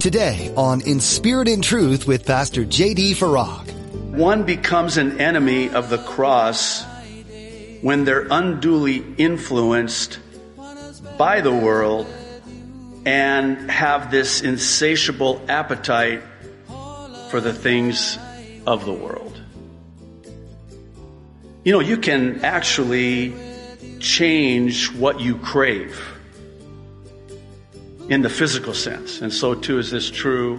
Today on In Spirit and Truth with Pastor J.D. Farag. One becomes an enemy of the cross when they're unduly influenced by the world and have this insatiable appetite for the things of the world. You know, you can actually change what you crave in the physical sense, and so too is this true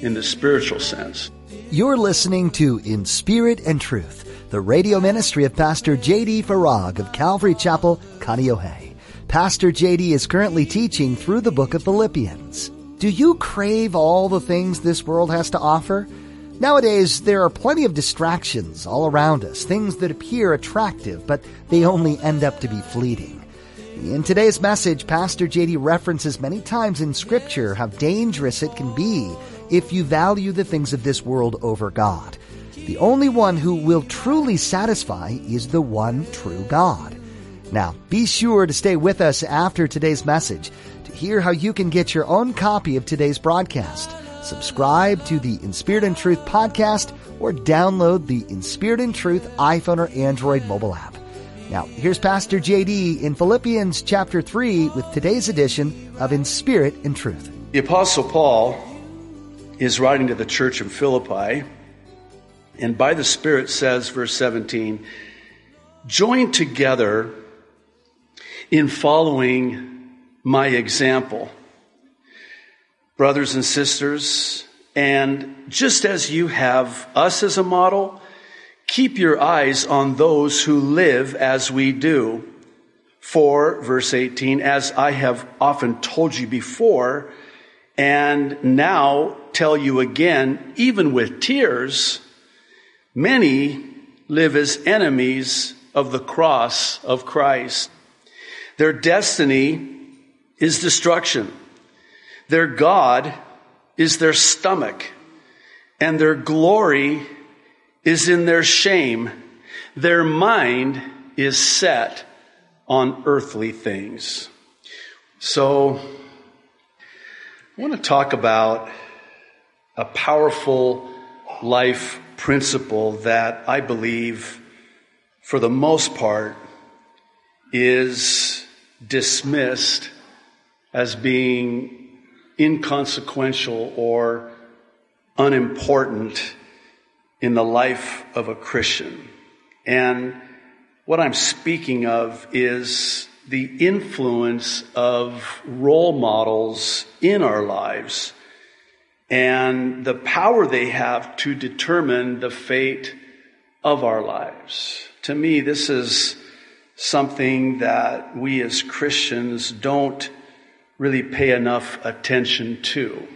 in the spiritual sense. You're listening to In Spirit and Truth, the radio ministry of Pastor J.D. Farag of Calvary Chapel, Kaneohe. Pastor J.D. is currently teaching through the book of Philippians. Do you crave all the things this world has to offer? Nowadays, there are plenty of distractions all around us, things that appear attractive, but they only end up to be fleeting. In today's message, Pastor JD references many times in Scripture how dangerous it can be if you value the things of this world over God. The only one who will truly satisfy is the one true God. Now, be sure to stay with us after today's message to hear how you can get your own copy of today's broadcast. Subscribe to the In Spirit and Truth podcast or download the In Spirit and Truth iPhone or Android mobile app. Now, here's Pastor JD in Philippians chapter 3 with today's edition of In Spirit and Truth. The Apostle Paul is writing to the church in Philippi, and by the Spirit says, verse 17, join together in following my example brothers and sisters, and just as you have us as a model, keep your eyes on those who live as we do. For, verse 18, as I have often told you before, and now tell you again, even with tears, many live as enemies of the cross of Christ. Their destiny is destruction. Their God is their stomach, and their glory is in their shame. Their mind is set on earthly things. So, I want to talk about a powerful life principle that I believe, for the most part, is dismissed as being inconsequential or unimportant in the life of a Christian. And what I'm speaking of is the influence of role models in our lives and the power they have to determine the fate of our lives. To me, this is something that we as Christians don't really pay enough attention to.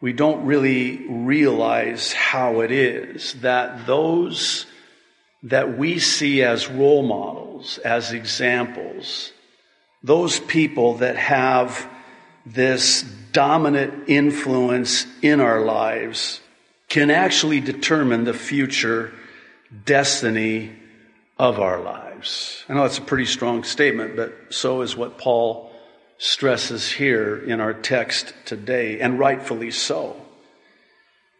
We don't really realize how it is that those that we see as role models, as examples, those people that have this dominant influence in our lives can actually determine the future destiny of our lives. I know that's a pretty strong statement, but so is what Paul stresses here in our text today, and rightfully so.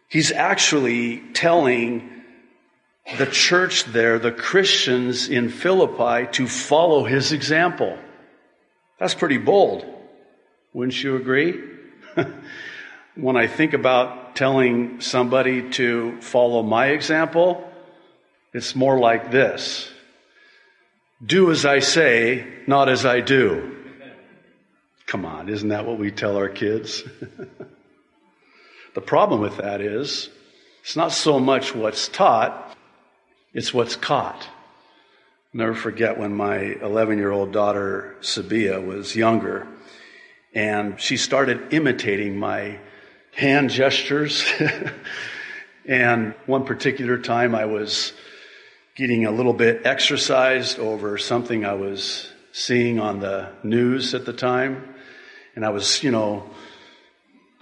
He's actually telling the church there, the Christians in Philippi, to follow his example. That's pretty bold. Wouldn't you agree? when I think about telling somebody to follow my example, it's more like this Do as I say, not as I do. Come on, isn't that what we tell our kids? the problem with that is it's not so much what's taught, it's what's caught. I'll never forget when my 11 year old daughter, Sabia, was younger, and she started imitating my hand gestures. and one particular time I was getting a little bit exercised over something I was seeing on the news at the time. And I was, you know,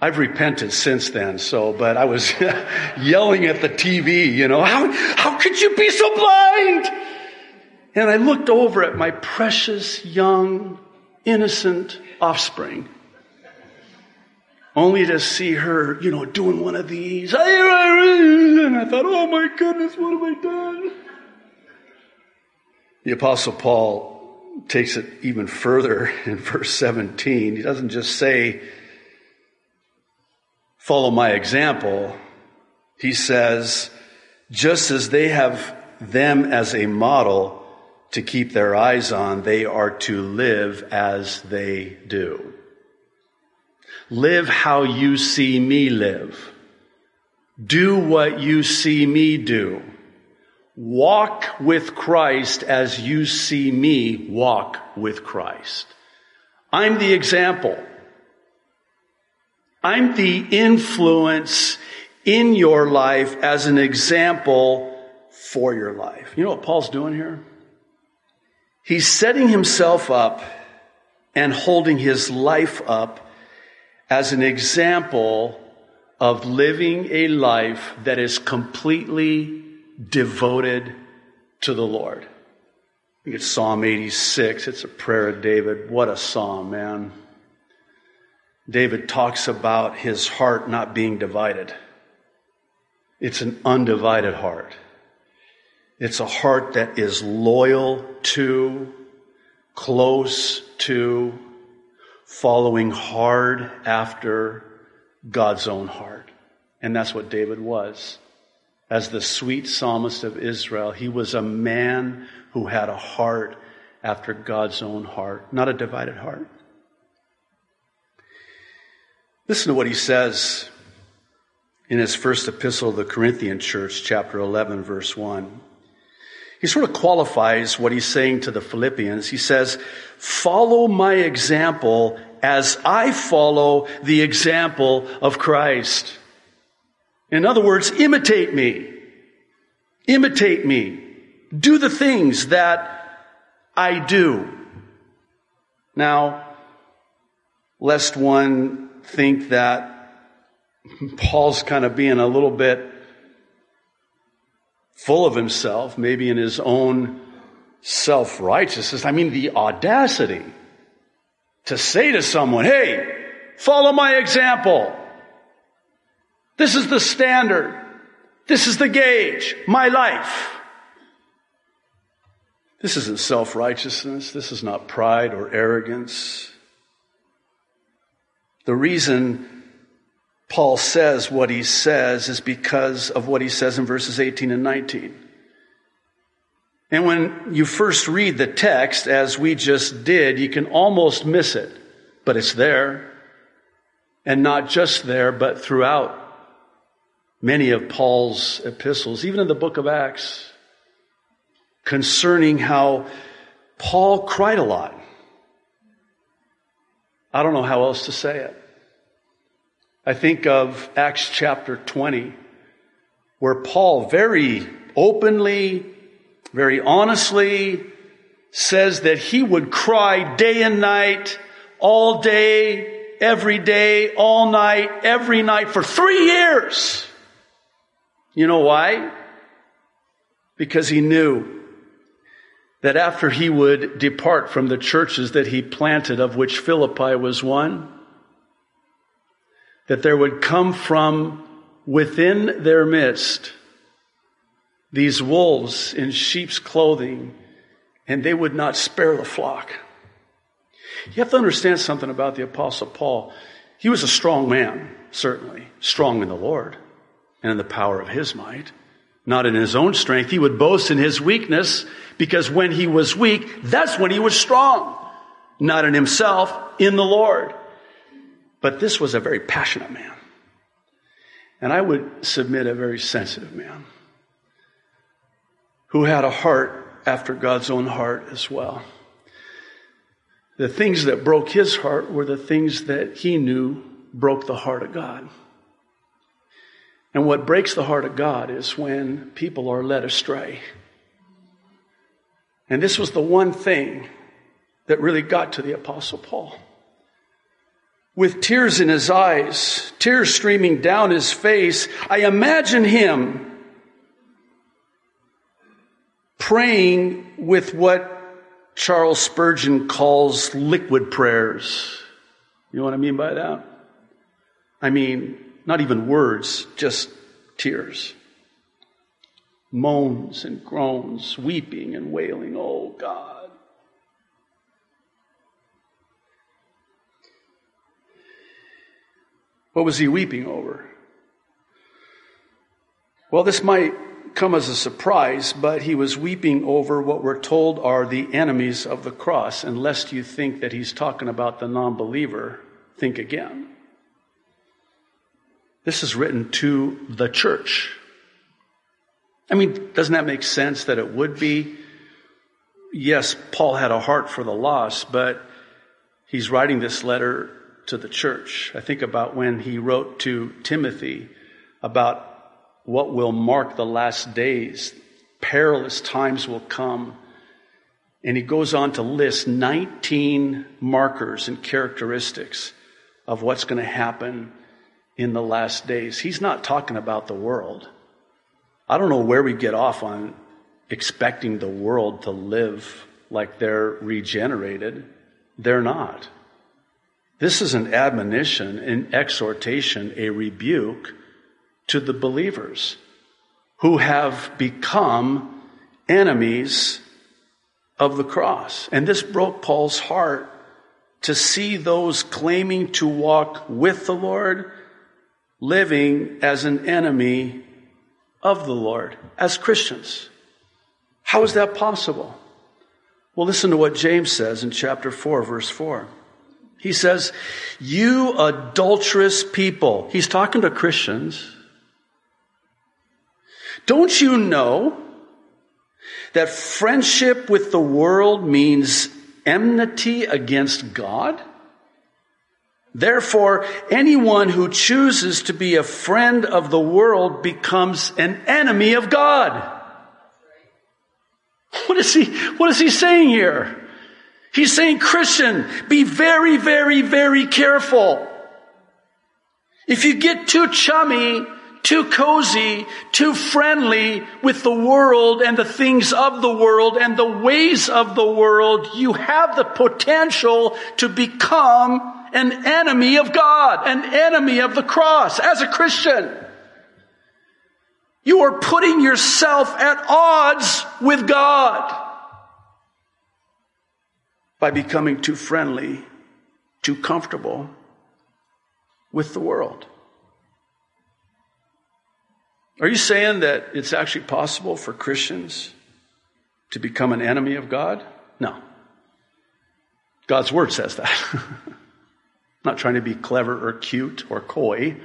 I've repented since then, so, but I was yelling at the TV, you know, how, how could you be so blind? And I looked over at my precious, young, innocent offspring. only to see her, you know, doing one of these. And I thought, oh my goodness, what have I done? The Apostle Paul takes it even further in verse 17. He doesn't just say, follow my example. He says, just as they have them as a model to keep their eyes on, they are to live as they do. Live how you see me live. Do what you see me do. Walk with Christ as you see me walk with Christ. I'm the example. I'm the influence in your life as an example for your life. You know what Paul's doing here? He's setting himself up and holding his life up as an example of living a life that is completely devoted to the Lord. Think it's Psalm 86. It's a prayer of David. What a psalm, man. David talks about his heart not being divided. It's an undivided heart. It's a heart that is loyal to, close to, following hard after God's own heart. And that's what David was. As the sweet psalmist of Israel, he was a man who had a heart after God's own heart, not a divided heart. Listen to what he says in his first epistle to the Corinthian church, chapter 11, verse 1. He sort of qualifies what he's saying to the Philippians. He says, follow my example as I follow the example of Christ. In other words, imitate me. Imitate me. Do the things that I do. Now, lest one think that Paul's kind of being a little bit full of himself, maybe in his own self righteousness. I mean, the audacity to say to someone, hey, follow my example. This is the standard. This is the gauge. My life. This isn't self righteousness. This is not pride or arrogance. The reason Paul says what he says is because of what he says in verses 18 and 19. And when you first read the text, as we just did, you can almost miss it, but it's there. And not just there, but throughout many of Paul's epistles, even in the book of Acts, concerning how Paul cried a lot. I don't know how else to say it. I think of Acts chapter 20, where Paul very openly, very honestly says that he would cry day and night, all day, every day, all night, every night for three years. You know why? Because he knew that after he would depart from the churches that he planted, of which Philippi was one, that there would come from within their midst these wolves in sheep's clothing, and they would not spare the flock. You have to understand something about the Apostle Paul. He was a strong man, certainly, strong in the Lord and in the power of his might, not in his own strength. He would boast in his weakness because when he was weak, that's when he was strong, not in himself, in the Lord. But this was a very passionate man. And I would submit a very sensitive man who had a heart after God's own heart as well. The things that broke his heart were the things that he knew broke the heart of God. And what breaks the heart of God is when people are led astray. And this was the one thing that really got to the Apostle Paul with tears in his eyes, tears streaming down his face, I imagine him praying with what Charles Spurgeon calls liquid prayers. You know what I mean by that? I mean, not even words, just tears. Moans and groans, weeping and wailing, oh God. What was he weeping over? Well, this might come as a surprise, but he was weeping over what we're told are the enemies of the cross. And lest you think that he's talking about the non believer, think again. This is written to the church. I mean, doesn't that make sense that it would be? Yes, Paul had a heart for the lost, but he's writing this letter to the church. I think about when he wrote to Timothy about what will mark the last days. Perilous times will come. And he goes on to list 19 markers and characteristics of what's going to happen in the last days. He's not talking about the world. I don't know where we get off on expecting the world to live like they're regenerated. They're not. This is an admonition, an exhortation, a rebuke to the believers who have become enemies of the cross. And this broke Paul's heart to see those claiming to walk with the Lord living as an enemy of the Lord as Christians. How is that possible? Well, listen to what James says in chapter 4, verse 4. He says, You adulterous people. He's talking to Christians. Don't you know that friendship with the world means enmity against God? Therefore, anyone who chooses to be a friend of the world becomes an enemy of God. What is he, what is he saying here? He's saying, Christian, be very, very, very careful. If you get too chummy, too cozy, too friendly with the world and the things of the world and the ways of the world, you have the potential to become an enemy of God, an enemy of the cross as a Christian. You are putting yourself at odds with God by becoming too friendly, too comfortable with the world. Are you saying that it's actually possible for Christians to become an enemy of God? No. God's word says that. not trying to be clever or cute or coy.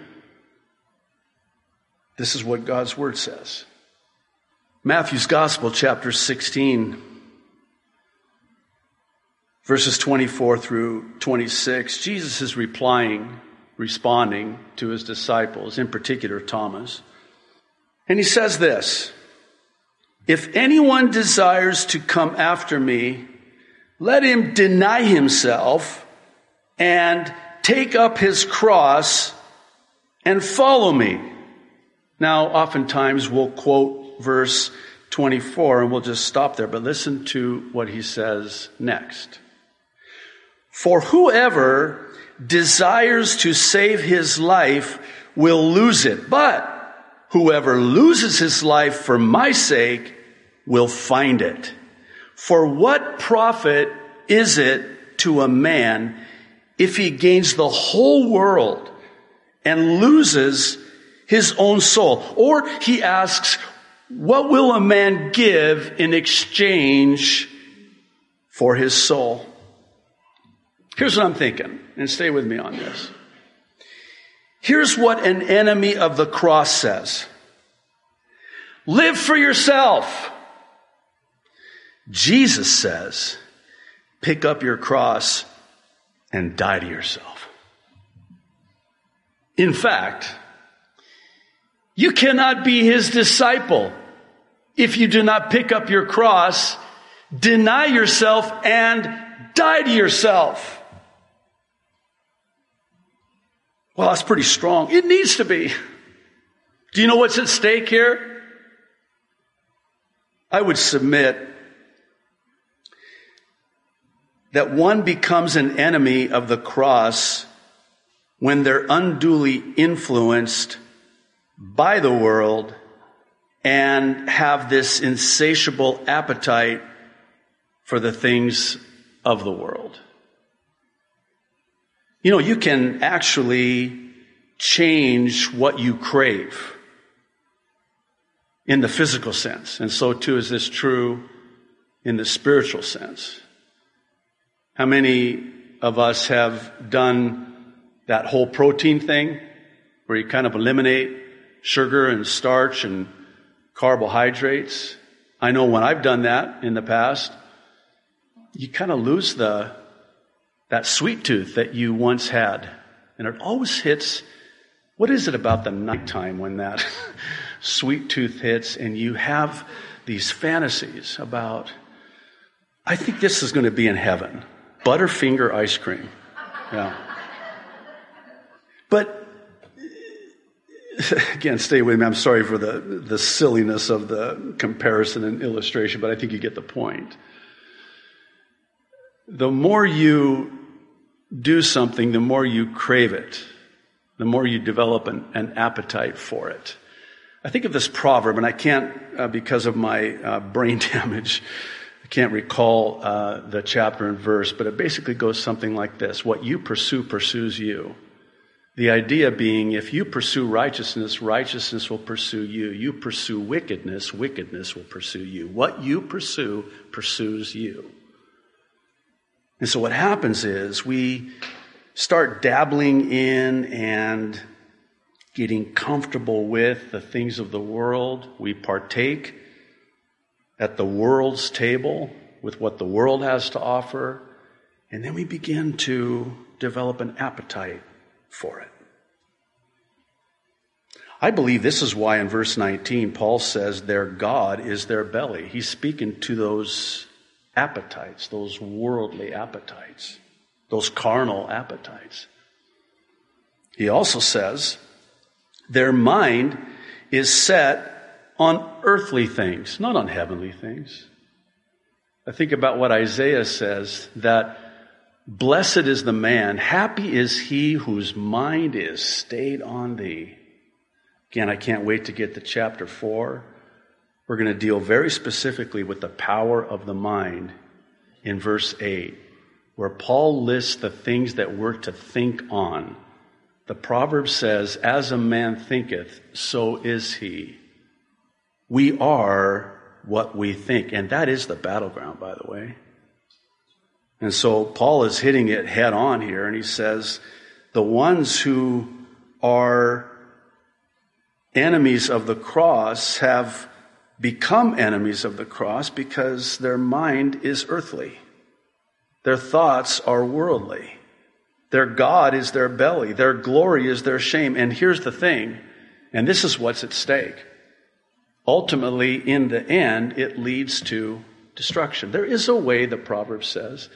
This is what God's word says. Matthew's Gospel, chapter 16, verses 24 through 26. Jesus is replying, responding to his disciples, in particular Thomas. And he says this If anyone desires to come after me, let him deny himself and take up his cross and follow me. Now, oftentimes we'll quote verse 24 and we'll just stop there, but listen to what he says next. For whoever desires to save his life will lose it, but whoever loses his life for my sake will find it. For what profit is it to a man if he gains the whole world and loses his own soul? Or he asks, what will a man give in exchange for his soul? Here's what I'm thinking, and stay with me on this. Here's what an enemy of the cross says. Live for yourself. Jesus says, pick up your cross and die to yourself. In fact, you cannot be his disciple if you do not pick up your cross, deny yourself, and die to yourself. Well, that's pretty strong. It needs to be. Do you know what's at stake here? I would submit that one becomes an enemy of the cross when they're unduly influenced by the world and have this insatiable appetite for the things of the world. You know, you can actually change what you crave in the physical sense. And so too is this true in the spiritual sense. How many of us have done that whole protein thing where you kind of eliminate sugar and starch and carbohydrates? I know when I've done that in the past, you kind of lose the, that sweet tooth that you once had. And it always hits, what is it about the nighttime when that sweet tooth hits and you have these fantasies about, I think this is going to be in heaven. Butterfinger ice cream. Yeah. But again, stay with me. I'm sorry for the, the silliness of the comparison and illustration, but I think you get the point. The more you do something, the more you crave it, the more you develop an, an appetite for it. I think of this proverb, and I can't, uh, because of my uh, brain damage, can't recall uh, the chapter and verse, but it basically goes something like this What you pursue pursues you. The idea being if you pursue righteousness, righteousness will pursue you. You pursue wickedness, wickedness will pursue you. What you pursue pursues you. And so what happens is we start dabbling in and getting comfortable with the things of the world. We partake at the world's table with what the world has to offer. And then we begin to develop an appetite for it. I believe this is why in verse 19 Paul says their God is their belly. He's speaking to those appetites, those worldly appetites, those carnal appetites. He also says their mind is set on earthly things, not on heavenly things. I think about what Isaiah says that blessed is the man, happy is he whose mind is stayed on thee. Again, I can't wait to get to chapter four. We're going to deal very specifically with the power of the mind in verse 8, where Paul lists the things that we're to think on the proverb says, As a man thinketh, so is he. We are what we think. And that is the battleground, by the way. And so Paul is hitting it head on here, and he says, The ones who are enemies of the cross have become enemies of the cross because their mind is earthly. Their thoughts are worldly. Their God is their belly. Their glory is their shame. And here's the thing, and this is what's at stake. Ultimately, in the end, it leads to destruction. There is a way, the proverb says,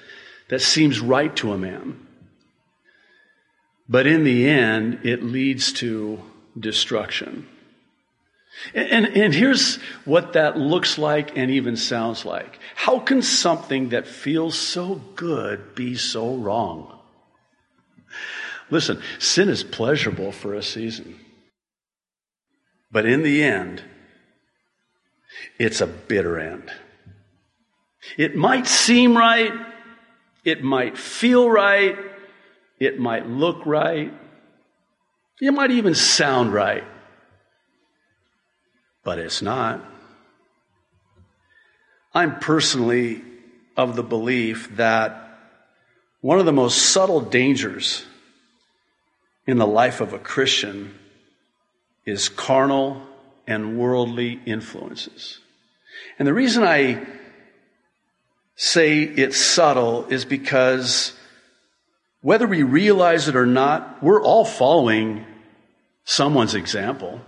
that seems right to a man. But in the end, it leads to destruction. And, and, and, here's what that looks like and even sounds like. How can something that feels so good be so wrong? Listen, sin is pleasurable for a season. But in the end, it's a bitter end. It might seem right. It might feel right. It might look right. It might even sound right. But it's not. I'm personally of the belief that one of the most subtle dangers in the life of a Christian is carnal and worldly influences. And the reason I say it's subtle is because whether we realize it or not, we're all following someone's example.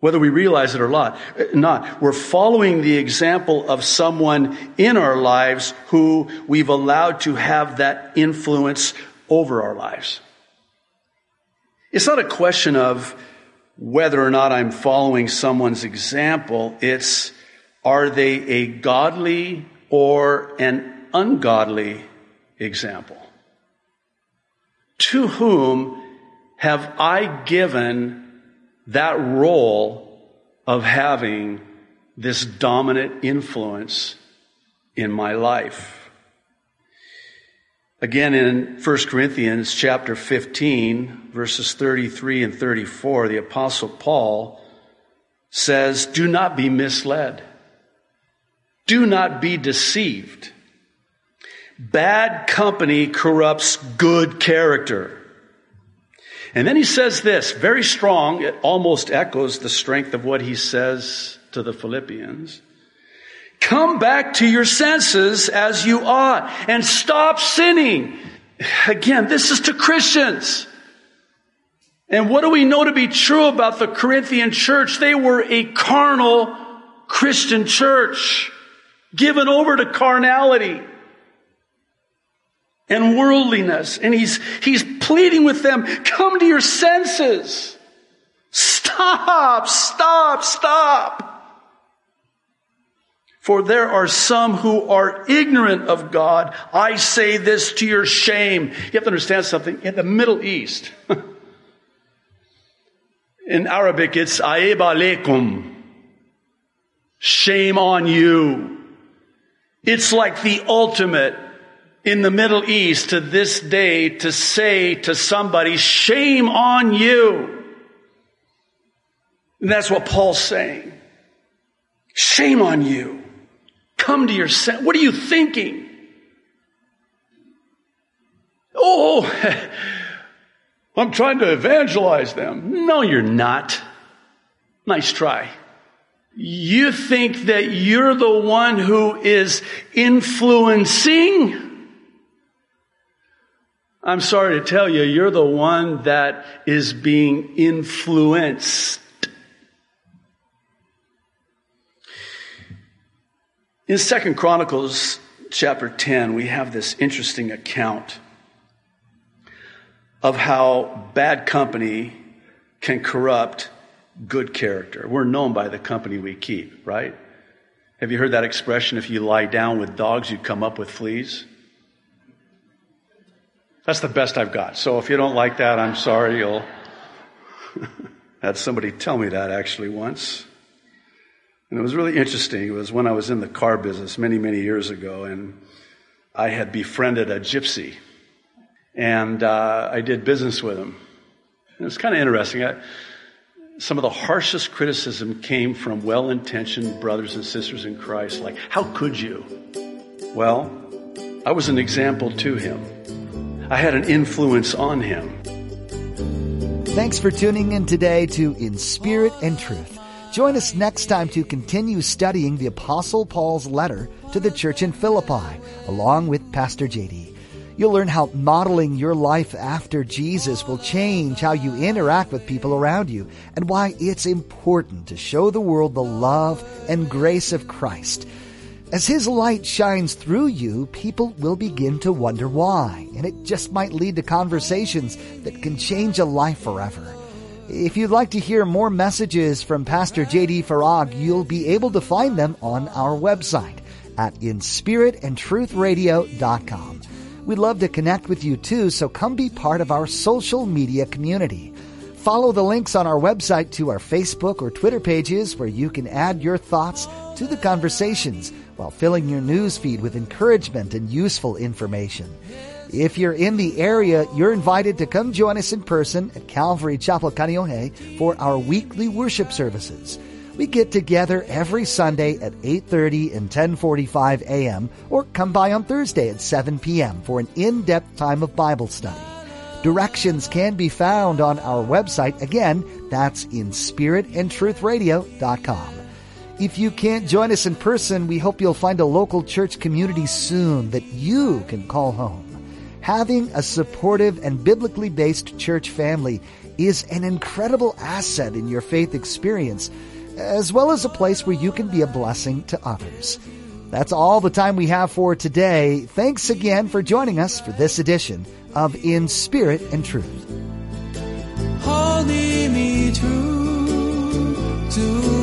Whether we realize it or not, not, we're following the example of someone in our lives who we've allowed to have that influence over our lives. It's not a question of whether or not I'm following someone's example. It's are they a godly or an ungodly example? To whom have I given that role of having this dominant influence in my life? Again, in 1 Corinthians chapter 15, verses 33 and 34, the apostle Paul says, do not be misled. Do not be deceived. Bad company corrupts good character. And then he says this, very strong, it almost echoes the strength of what he says to the Philippians. Come back to your senses as you ought and stop sinning. Again, this is to Christians. And what do we know to be true about the Corinthian church? They were a carnal Christian church, given over to carnality and worldliness. And he's, he's pleading with them, come to your senses. Stop, stop, stop. For there are some who are ignorant of God. I say this to your shame. You have to understand something. In the Middle East, in Arabic, it's aib alaikum. Shame on you. It's like the ultimate in the Middle East to this day to say to somebody, shame on you. And that's what Paul's saying. Shame on you. Come to your sense. What are you thinking? Oh, I'm trying to evangelize them. No, you're not. Nice try. You think that you're the one who is influencing? I'm sorry to tell you, you're the one that is being influenced. In Second Chronicles chapter 10, we have this interesting account of how bad company can corrupt good character. We're known by the company we keep, right? Have you heard that expression? If you lie down with dogs, you come up with fleas. That's the best I've got. So if you don't like that, I'm sorry. You'll had somebody tell me that actually once. And it was really interesting. It was when I was in the car business many, many years ago, and I had befriended a gypsy. And uh, I did business with him. And it was kind of interesting. I, some of the harshest criticism came from well intentioned brothers and sisters in Christ, like, How could you? Well, I was an example to him, I had an influence on him. Thanks for tuning in today to In Spirit and Truth. Join us next time to continue studying the Apostle Paul's letter to the church in Philippi, along with Pastor JD. You'll learn how modeling your life after Jesus will change how you interact with people around you and why it's important to show the world the love and grace of Christ. As His light shines through you, people will begin to wonder why, and it just might lead to conversations that can change a life forever. If you'd like to hear more messages from Pastor J.D. Farag, you'll be able to find them on our website at inspiritandtruthradio.com. We'd love to connect with you too, so come be part of our social media community. Follow the links on our website to our Facebook or Twitter pages where you can add your thoughts to the conversations while filling your news feed with encouragement and useful information. If you're in the area, you're invited to come join us in person at Calvary Chapel, Kaneohe for our weekly worship services. We get together every Sunday at 8:30 and 10:45 a.m. or come by on Thursday at 7 p.m. for an in-depth time of Bible study. Directions can be found on our website. Again, that's in spiritandtruthradio.com. If you can't join us in person, we hope you'll find a local church community soon that you can call home. Having a supportive and biblically based church family is an incredible asset in your faith experience, as well as a place where you can be a blessing to others. That's all the time we have for today. Thanks again for joining us for this edition of In Spirit and Truth. Holding me true to